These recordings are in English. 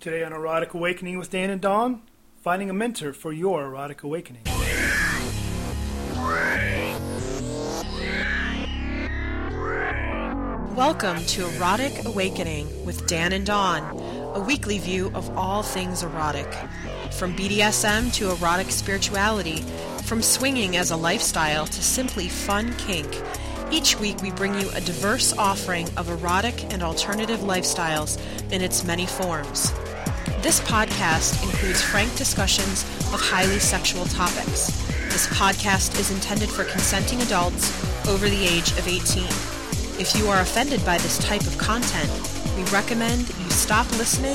Today on Erotic Awakening with Dan and Dawn, finding a mentor for your erotic awakening. Welcome to Erotic Awakening with Dan and Dawn, a weekly view of all things erotic. From BDSM to erotic spirituality, from swinging as a lifestyle to simply fun kink, each week we bring you a diverse offering of erotic and alternative lifestyles in its many forms. This podcast includes frank discussions of highly sexual topics. This podcast is intended for consenting adults over the age of 18. If you are offended by this type of content, we recommend you stop listening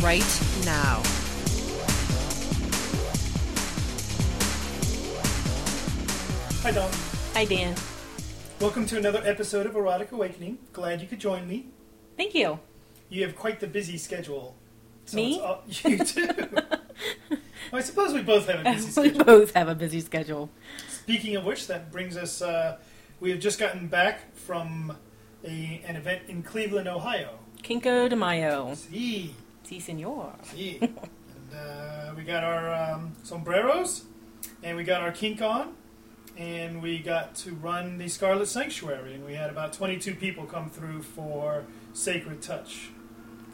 right now. Hi, Dawn. Hi, Dan. Welcome to another episode of Erotic Awakening. Glad you could join me. Thank you. You have quite the busy schedule. So Me? all- you too. well, I suppose we both have a busy schedule. we both have a busy schedule. Speaking of which, that brings us. Uh, we have just gotten back from a, an event in Cleveland, Ohio. Kinko de Mayo. See, Si, senor. see. and uh, we got our um, sombreros, and we got our kink on, and we got to run the Scarlet Sanctuary, and we had about 22 people come through for Sacred Touch.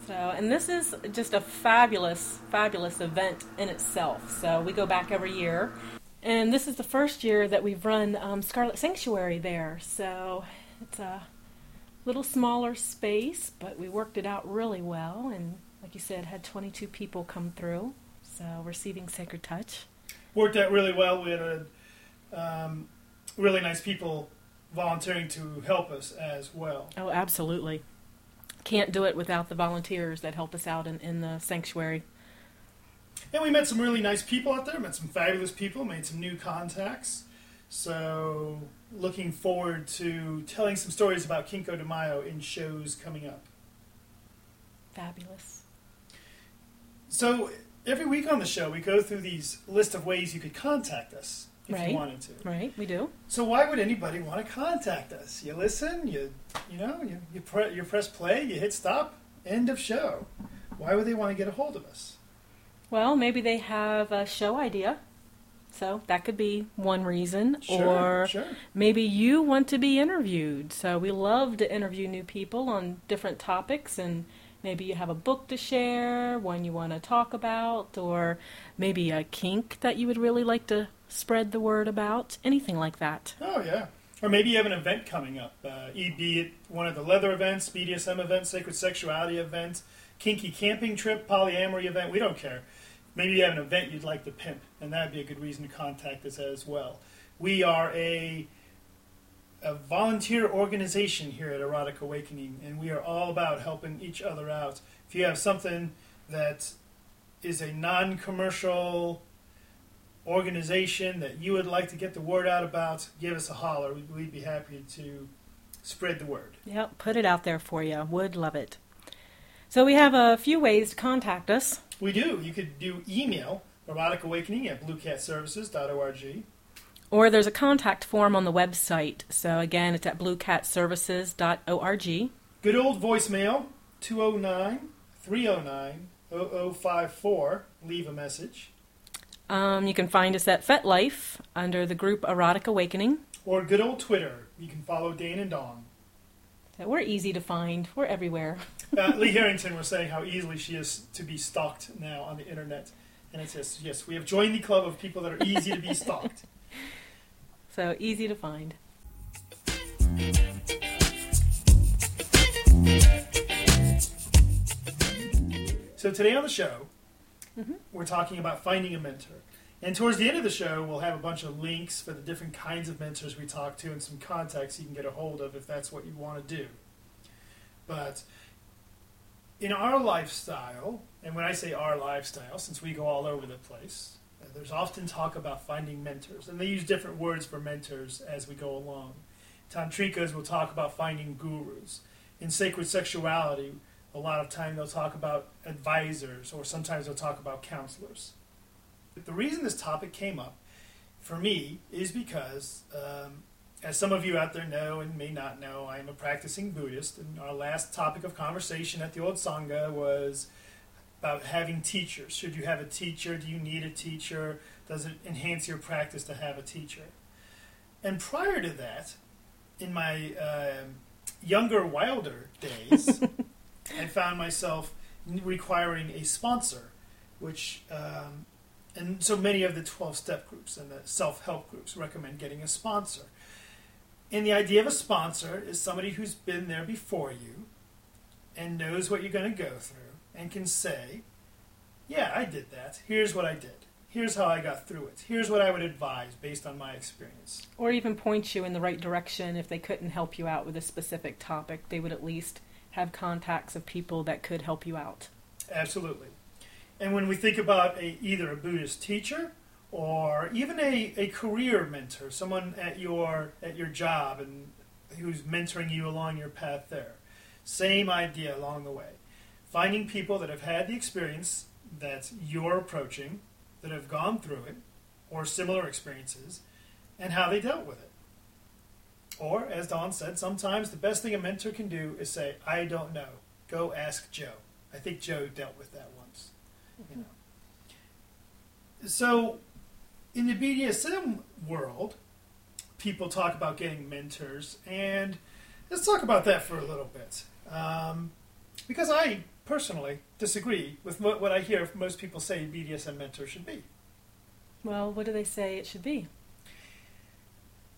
So, and this is just a fabulous, fabulous event in itself. So, we go back every year. And this is the first year that we've run um, Scarlet Sanctuary there. So, it's a little smaller space, but we worked it out really well. And, like you said, had 22 people come through. So, receiving Sacred Touch. Worked out really well. We had a, um, really nice people volunteering to help us as well. Oh, absolutely. Can't do it without the volunteers that help us out in, in the sanctuary. And we met some really nice people out there, met some fabulous people, made some new contacts. So, looking forward to telling some stories about Kinko de Mayo in shows coming up. Fabulous. So, every week on the show, we go through these list of ways you could contact us if Right. you wanted to. Right, we do. So, why would anybody want to contact us? You listen, you you know, you you, pre- you press play, you hit stop, end of show. Why would they want to get a hold of us? Well, maybe they have a show idea. So that could be one reason. Sure, or sure. maybe you want to be interviewed. So we love to interview new people on different topics and maybe you have a book to share, one you want to talk about, or maybe a kink that you would really like to spread the word about. Anything like that. Oh yeah. Or maybe you have an event coming up. Uh, one of the leather events, BDSM events, sacred sexuality event, kinky camping trip, polyamory event. We don't care. Maybe you have an event you'd like to pimp, and that'd be a good reason to contact us as well. We are a a volunteer organization here at Erotic Awakening, and we are all about helping each other out. If you have something that is a non-commercial organization that you would like to get the word out about, give us a holler. We'd, we'd be happy to spread the word. Yep, put it out there for you. Would love it. So we have a few ways to contact us. We do. You could do email eroticawakening at bluecatservices.org. Or there's a contact form on the website. So again, it's at bluecatservices.org. Good old voicemail 209 309 0054. Leave a message. Um, you can find us at FetLife under the group Erotic Awakening. Or good old Twitter. You can follow Dane and Dawn. We're easy to find. We're everywhere. Uh, Lee Harrington was saying how easily she is to be stalked now on the internet. And it says, yes, we have joined the club of people that are easy to be stalked. So easy to find. So today on the show, Mhm. we're talking about finding a mentor. And towards the end of the show, we'll have a bunch of links for the different kinds of mentors we talk to and some contacts you can get a hold of if that's what you want to do. But in our lifestyle, and when I say our lifestyle, since we go all over the place, there's often talk about finding mentors. And they use different words for mentors as we go along. Tantrikas will talk about finding gurus. In sacred sexuality, a lot of time they'll talk about advisors or sometimes they'll talk about counselors. The reason this topic came up for me is because, um, as some of you out there know and may not know, I am a practicing Buddhist, and our last topic of conversation at the old Sangha was about having teachers. Should you have a teacher? Do you need a teacher? Does it enhance your practice to have a teacher? And prior to that, in my uh, younger, wilder days, I found myself requiring a sponsor, which, um, and so many of the 12 step groups and the self help groups recommend getting a sponsor. And the idea of a sponsor is somebody who's been there before you and knows what you're going to go through and can say, Yeah, I did that. Here's what I did. Here's how I got through it. Here's what I would advise based on my experience. Or even point you in the right direction if they couldn't help you out with a specific topic. They would at least have contacts of people that could help you out. Absolutely. And when we think about a, either a Buddhist teacher or even a, a career mentor, someone at your at your job and who's mentoring you along your path there, same idea along the way. Finding people that have had the experience that you're approaching, that have gone through it, or similar experiences, and how they dealt with it. Or, as Dawn said, sometimes the best thing a mentor can do is say, I don't know. Go ask Joe. I think Joe dealt with that once. You know. So, in the BDSM world, people talk about getting mentors, and let's talk about that for a little bit. Um, because I personally disagree with what, what I hear most people say BDSM mentors should be. Well, what do they say it should be?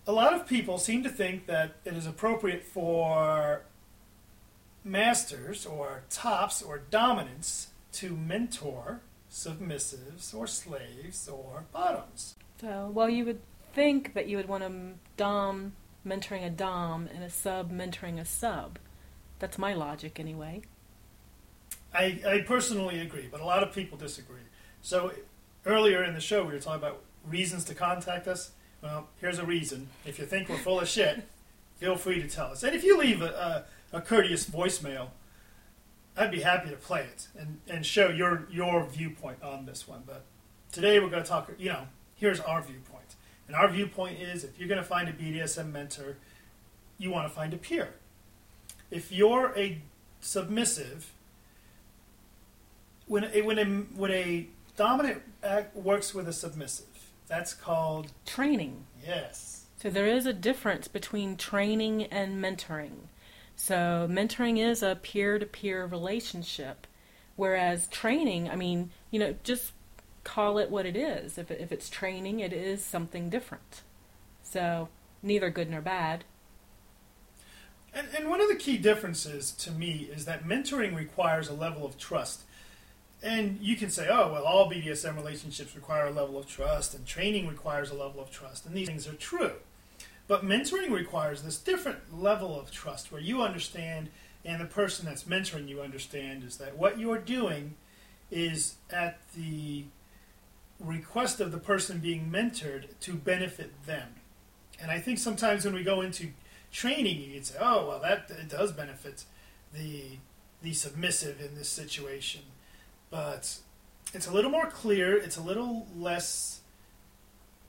A lot of people seem to think that it is appropriate for masters or tops or dominants to mentor submissives or slaves or bottoms. So, well, you would think that you would want a dom mentoring a dom and a sub mentoring a sub. That's my logic, anyway. I, I personally agree, but a lot of people disagree. So earlier in the show, we were talking about reasons to contact us. Well, here's a reason. If you think we're full of shit, feel free to tell us. And if you leave a, a, a courteous voicemail, I'd be happy to play it and, and show your your viewpoint on this one. But today we're going to talk. You know, here's our viewpoint, and our viewpoint is if you're going to find a BDSM mentor, you want to find a peer. If you're a submissive when a, when a when a dominant act works with a submissive, that's called training. Yes. So there is a difference between training and mentoring. So mentoring is a peer-to-peer relationship, whereas training, I mean, you know, just call it what it is. If if it's training, it is something different. So neither good nor bad. And, and one of the key differences to me is that mentoring requires a level of trust and you can say, oh, well, all BDSM relationships require a level of trust, and training requires a level of trust, and these things are true. But mentoring requires this different level of trust where you understand, and the person that's mentoring you understand, is that what you're doing is at the request of the person being mentored to benefit them. And I think sometimes when we go into training, you can say, oh, well, that it does benefit the the submissive in this situation but it's a little more clear. It's a little less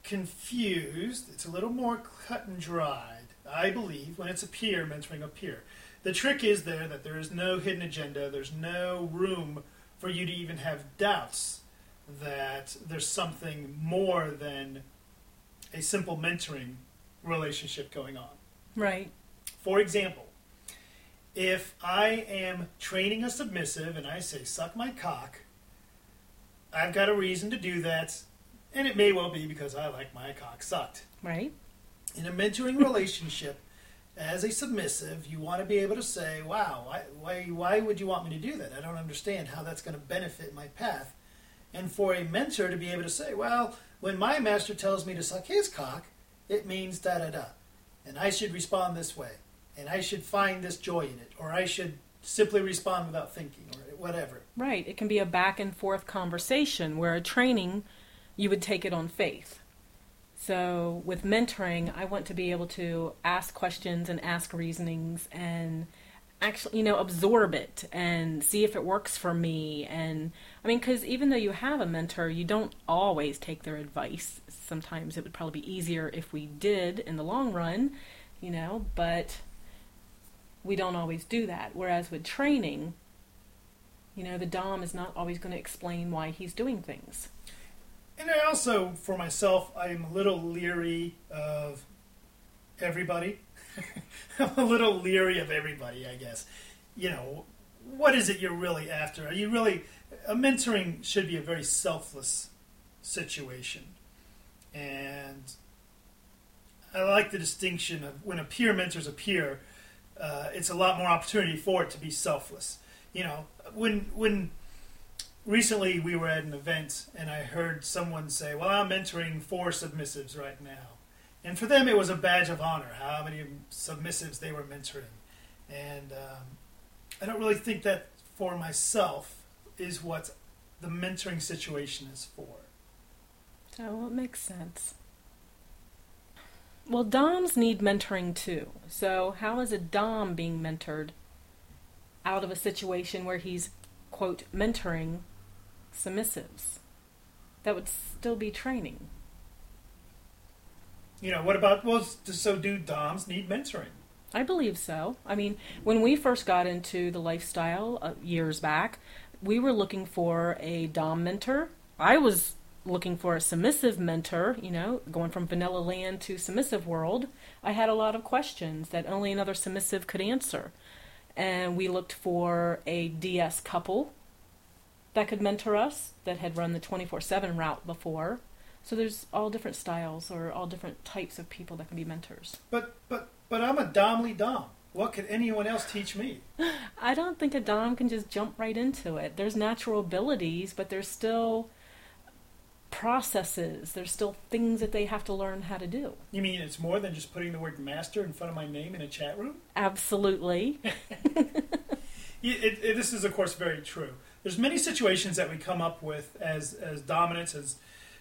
confused. It's a little more cut and dried, I believe, when it's a peer mentoring a peer. The trick is there that there is no hidden agenda. There's no room for you to even have doubts that there's something more than a simple mentoring relationship going on. Right. For example, if I am training a submissive and I say, suck my cock, I've got a reason to do that, and it may well be because I like my cock sucked. Right. In a mentoring relationship, as a submissive, you want to be able to say, wow, why, why, why would you want me to do that? I don't understand how that's going to benefit my path. And for a mentor to be able to say, well, when my master tells me to suck his cock, it means da da da. And I should respond this way and I should find this joy in it, or I should simply respond without thinking, or whatever. Right. It can be a back and forth conversation where a training, you would take it on faith. So with mentoring, I want to be able to ask questions and ask reasonings and actually, you know, absorb it and see if it works for me. And I mean, because even though you have a mentor, you don't always take their advice. Sometimes it would probably be easier if we did in the long run, you know, but we don't always do that. Whereas with training, You know, the Dom is not always going to explain why he's doing things. And I also, for myself, I am a little leery of everybody. I'm a little leery of everybody, I guess. You know, what is it you're really after? Are you really. A mentoring should be a very selfless situation. And I like the distinction of when a peer mentors a peer, uh, it's a lot more opportunity for it to be selfless. You know, when when recently we were at an event and I heard someone say, "Well, I'm mentoring four submissives right now," and for them it was a badge of honor how many submissives they were mentoring, and um, I don't really think that for myself is what the mentoring situation is for. So it makes sense. Well, DOMs need mentoring too. So, how is a DOM being mentored out of a situation where he's, quote, mentoring submissives? That would still be training. You know, what about, well, so do DOMs need mentoring? I believe so. I mean, when we first got into the lifestyle uh, years back, we were looking for a Dom mentor. I was looking for a submissive mentor, you know, going from vanilla land to submissive world. I had a lot of questions that only another submissive could answer. And we looked for a DS couple that could mentor us that had run the 24 7 route before. So there's all different styles or all different types of people that can be mentors. But but but I'm a Domly Dom. What could anyone else teach me? I don't think a Dom can just jump right into it. There's natural abilities, but there's still processes. There's still things that they have to learn how to do. You mean it's more than just putting the word master in front of my name in a chat room? Absolutely. it, it, this is, of course, very true. There's many situations that we come up with as as dominants, as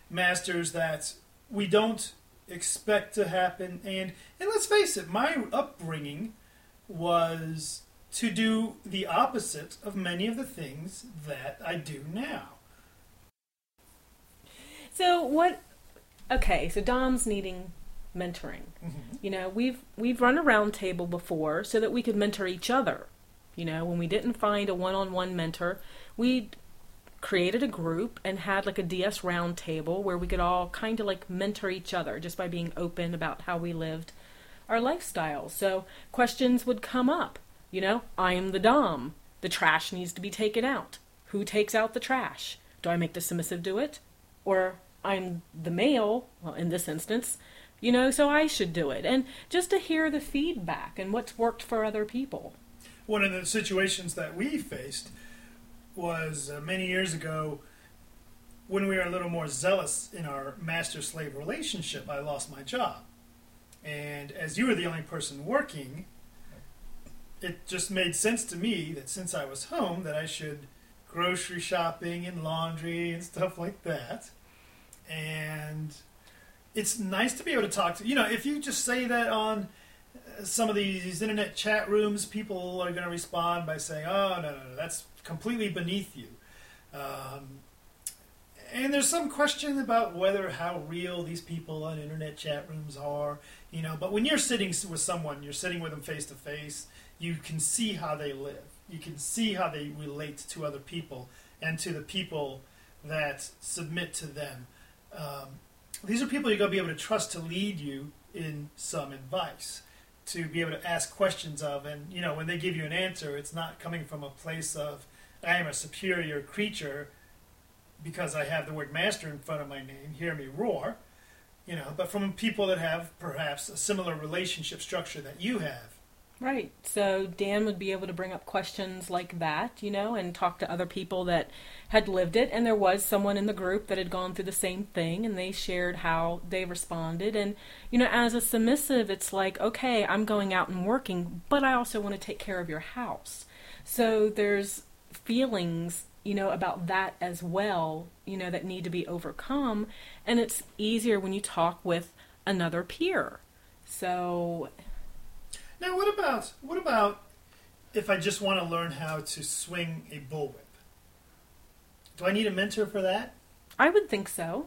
masters that we don't expect to happen. And and let's face it, my upbringing was to do the opposite of many of the things that I do now. So what? Okay, so Dom's needing mentoring. Mm-hmm. You know, we've we've run a round table before so that we could mentor each other. You know, when we didn't find a one-on-one mentor, we created a group and had like a DS round table where we could all kind of like mentor each other just by being open about how we lived our lifestyle. So questions would come up. You know, I'm the Dom. The trash needs to be taken out. Who takes out the trash? Do I make the submissive do it? Or I'm the male, well, in this instance, you know, so I should do it. And just to hear the feedback and what's worked for other people. One of the situations that we faced was uh, many years ago when we were a little more zealous in our master slave relationship. I lost my job. And as you were the only person working, it just made sense to me that since I was home, that I should grocery shopping and laundry and stuff like that. And it's nice to be able to talk to you know if you just say that on some of these internet chat rooms, people are going to respond by saying, "Oh no, no, no, that's completely beneath you." Um, and there's some question about whether how real these people on internet chat rooms are, you know. But when you're sitting with someone, you're sitting with them face to face. You can see how they live. You can see how they relate to other people and to the people that submit to them. Um, these are people you're going to be able to trust to lead you in some advice, to be able to ask questions of, and you know when they give you an answer, it's not coming from a place of I am a superior creature because I have the word master in front of my name, hear me roar, you know, but from people that have perhaps a similar relationship structure that you have. Right. So Dan would be able to bring up questions like that, you know, and talk to other people that had lived it. And there was someone in the group that had gone through the same thing and they shared how they responded. And, you know, as a submissive, it's like, okay, I'm going out and working, but I also want to take care of your house. So there's feelings you know, about that as well, you know, that need to be overcome. And it's easier when you talk with another peer. So now what about what about if I just want to learn how to swing a bullwhip? Do I need a mentor for that? I would think so.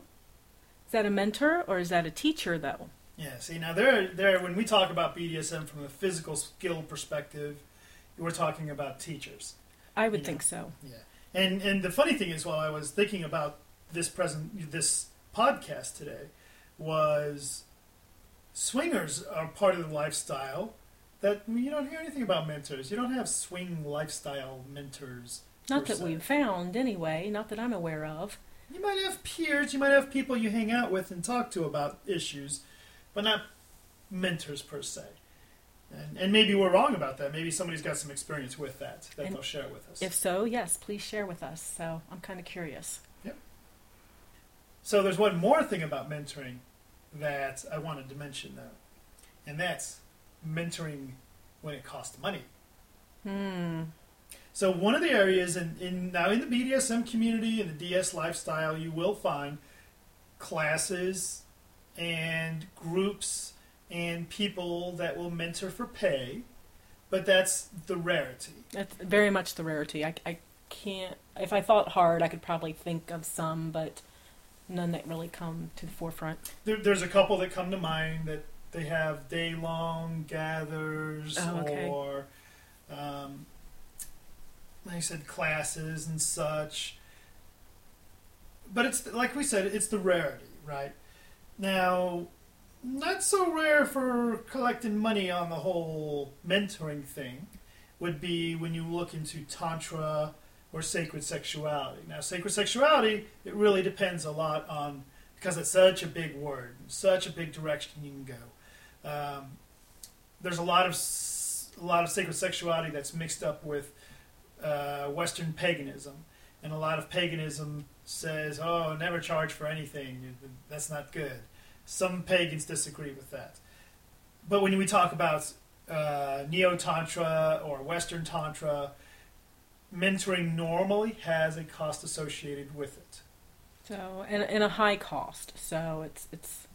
Is that a mentor or is that a teacher though? Yeah, see now there there when we talk about BDSM from a physical skill perspective, we're talking about teachers. I would think know? so. Yeah And and the funny thing is, while I was thinking about this present this podcast today, was swingers are part of the lifestyle that you don't hear anything about mentors. You don't have swing lifestyle mentors. Not that se. we've found, anyway. Not that I'm aware of. You might have peers, you might have people you hang out with and talk to about issues, but not mentors per se. And, and maybe we're wrong about that. Maybe somebody's got some experience with that that And they'll share with us. If so, yes, please share with us. So I'm kind of curious. Yep. So there's one more thing about mentoring that I wanted to mention though, and that's mentoring when it costs money. Hmm. So one of the areas in, in now in the BDSM community and the DS lifestyle, you will find classes and groups and people that will mentor for pay, but that's the rarity. That's very much the rarity. I, I can't. If I thought hard, I could probably think of some, but none that really come to the forefront. There, there's a couple that come to mind that they have day long gathers Oh, okay. or, um, like I said, classes and such. But it's like we said, it's the rarity, right? Now, not so rare for collecting money on the whole mentoring thing would be when you look into tantra or sacred sexuality. Now, sacred sexuality, it really depends a lot on because it's such a big word, such a big direction you can go. Um, there's a lot of a lot of sacred sexuality that's mixed up with uh, Western paganism, and a lot of paganism says, "Oh, never charge for anything. That's not good." Some pagans disagree with that, but when we talk about uh, neo tantra or Western tantra, mentoring normally has a cost associated with it. So and, and a high cost. So it's it's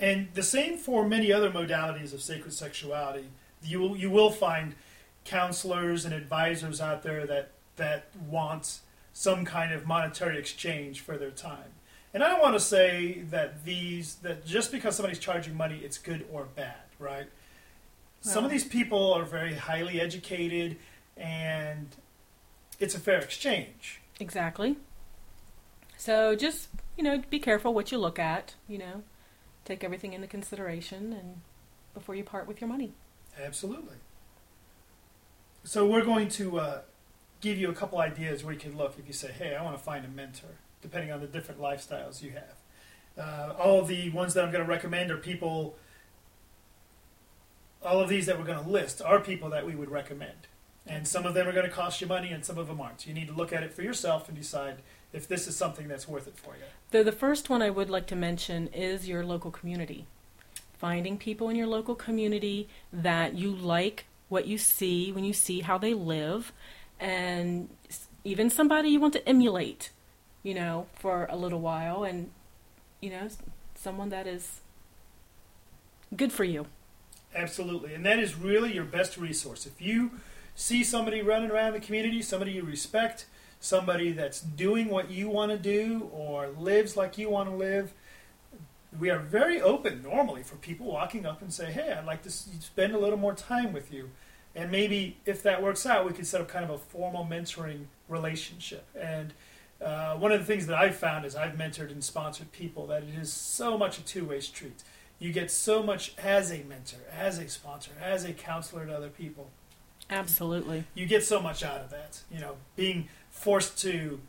And the same for many other modalities of sacred sexuality. You will, you will find counselors and advisors out there that, that want some kind of monetary exchange for their time. And I don't want to say that these that just because somebody's charging money it's good or bad, right? Some of these people are very highly educated and it's a fair exchange. exactly. So just you know, be careful what you look at. You know, take everything into consideration and before you part with your money. Absolutely. So we're going to uh, give you a couple ideas where you can look if you say, "Hey, I want to find a mentor," depending on the different lifestyles you have. Uh, all the ones that I'm going to recommend are people. All of these that we're going to list are people that we would recommend, and some of them are going to cost you money, and some of them aren't. You need to look at it for yourself and decide if this is something that's worth it for you. Though the first one I would like to mention is your local community. Finding people in your local community that you like what you see when you see how they live, and even somebody you want to emulate, you know, for a little while, and you know, someone that is good for you. Absolutely. And that is really your best resource. If you see somebody running around the community, somebody you respect, somebody that's doing what you want to do or lives like you want to live, we are very open normally for people walking up and say, "Hey, I'd like to spend a little more time with you." And maybe if that works out, we could set up kind of a formal mentoring relationship. And uh, one of the things that I've found is I've mentored and sponsored people that it is so much a two-way street. You get so much as a mentor, as a sponsor, as a counselor to other people. Absolutely. You get so much out of that. You know, being forced to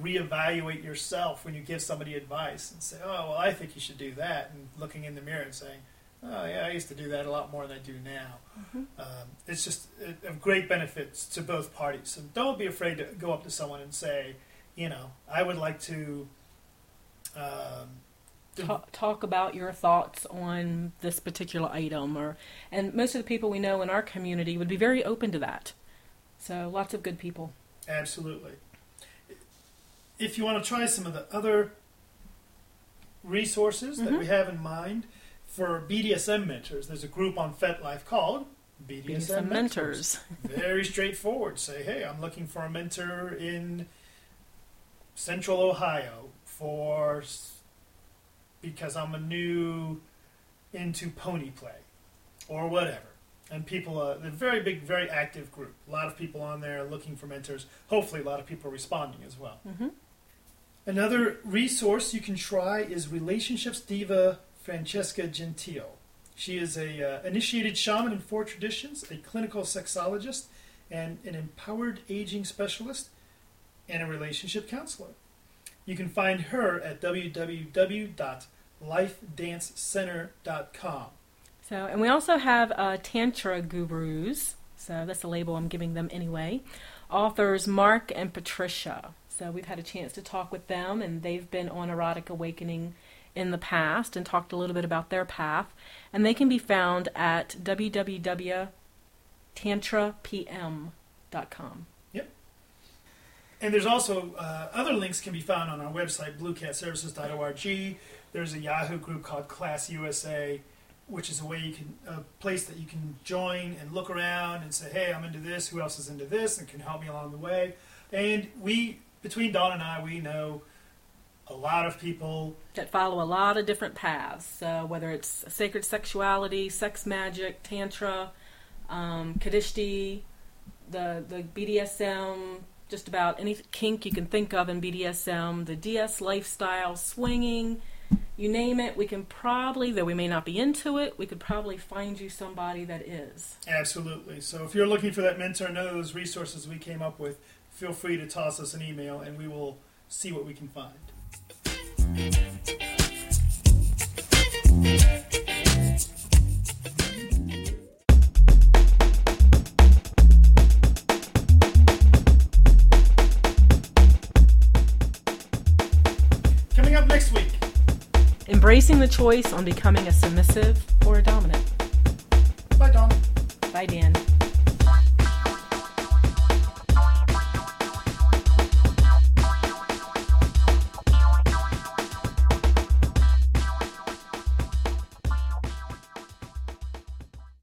reevaluate yourself when you give somebody advice and say, "Oh, well, I think you should do that," and looking in the mirror and saying, "Oh, yeah, I used to do that a lot more than I do now." Um, it's just of great benefits to both parties. So don't be afraid to go up to someone and say, "You know, I would like to." Um, to- talk, about your thoughts on this particular item or and most of the people we know in our community would be very open to that so lots of good people Absolutely. If you want to try some of the other resources that Mhm. we have in mind for BDSM mentors, there's a group on FetLife called BDSM, Be some Mentors. mentors Very straightforward. Say, hey, I'm looking for a mentor in Central Ohio for because I'm a new into pony play or whatever. and people, uh, they're a very big, very active group. A lot of people on there looking for mentors. Hopefully, a lot of people are responding as well. Mm-hmm. Another resource you can try is Relationships Diva Francesca Gentile. She is a uh, initiated shaman in four traditions, a clinical sexologist, and an empowered aging specialist, and a relationship counselor. You can find her at www.lifedancecenter.com. So, and we also have uh, Tantra Gurus. So that's the label I'm giving them anyway. Authors Mark and Patricia. So we've had a chance to talk with them, and they've been on Erotic Awakening in the past and talked a little bit about their path. And they can be found at www.tantrapm.com. And there's also uh, other links can be found on our website, bluecatservices.org. There's a Yahoo group called Class USA, which is a way you can a place that you can join and look around and say, "Hey, I'm into this. Who else is into this?" and can help me along the way. And we, between Dawn and I, we know a lot of people that follow a lot of different paths. Whether it's sacred sexuality, sex magic, tantra, um, Kadishti, the the BDSM, just about any kink you can think of in BDSM, the DS lifestyle, swinging, you name it. We can probably, though we may not be into it, we could probably find you somebody that is. Absolutely. So if you're looking for that mentor, none of those resources we came up with, feel free to toss us an email and we will see what we can find. The choice on becoming a submissive or a dominant. Bye, Dawn. Bye, Dan.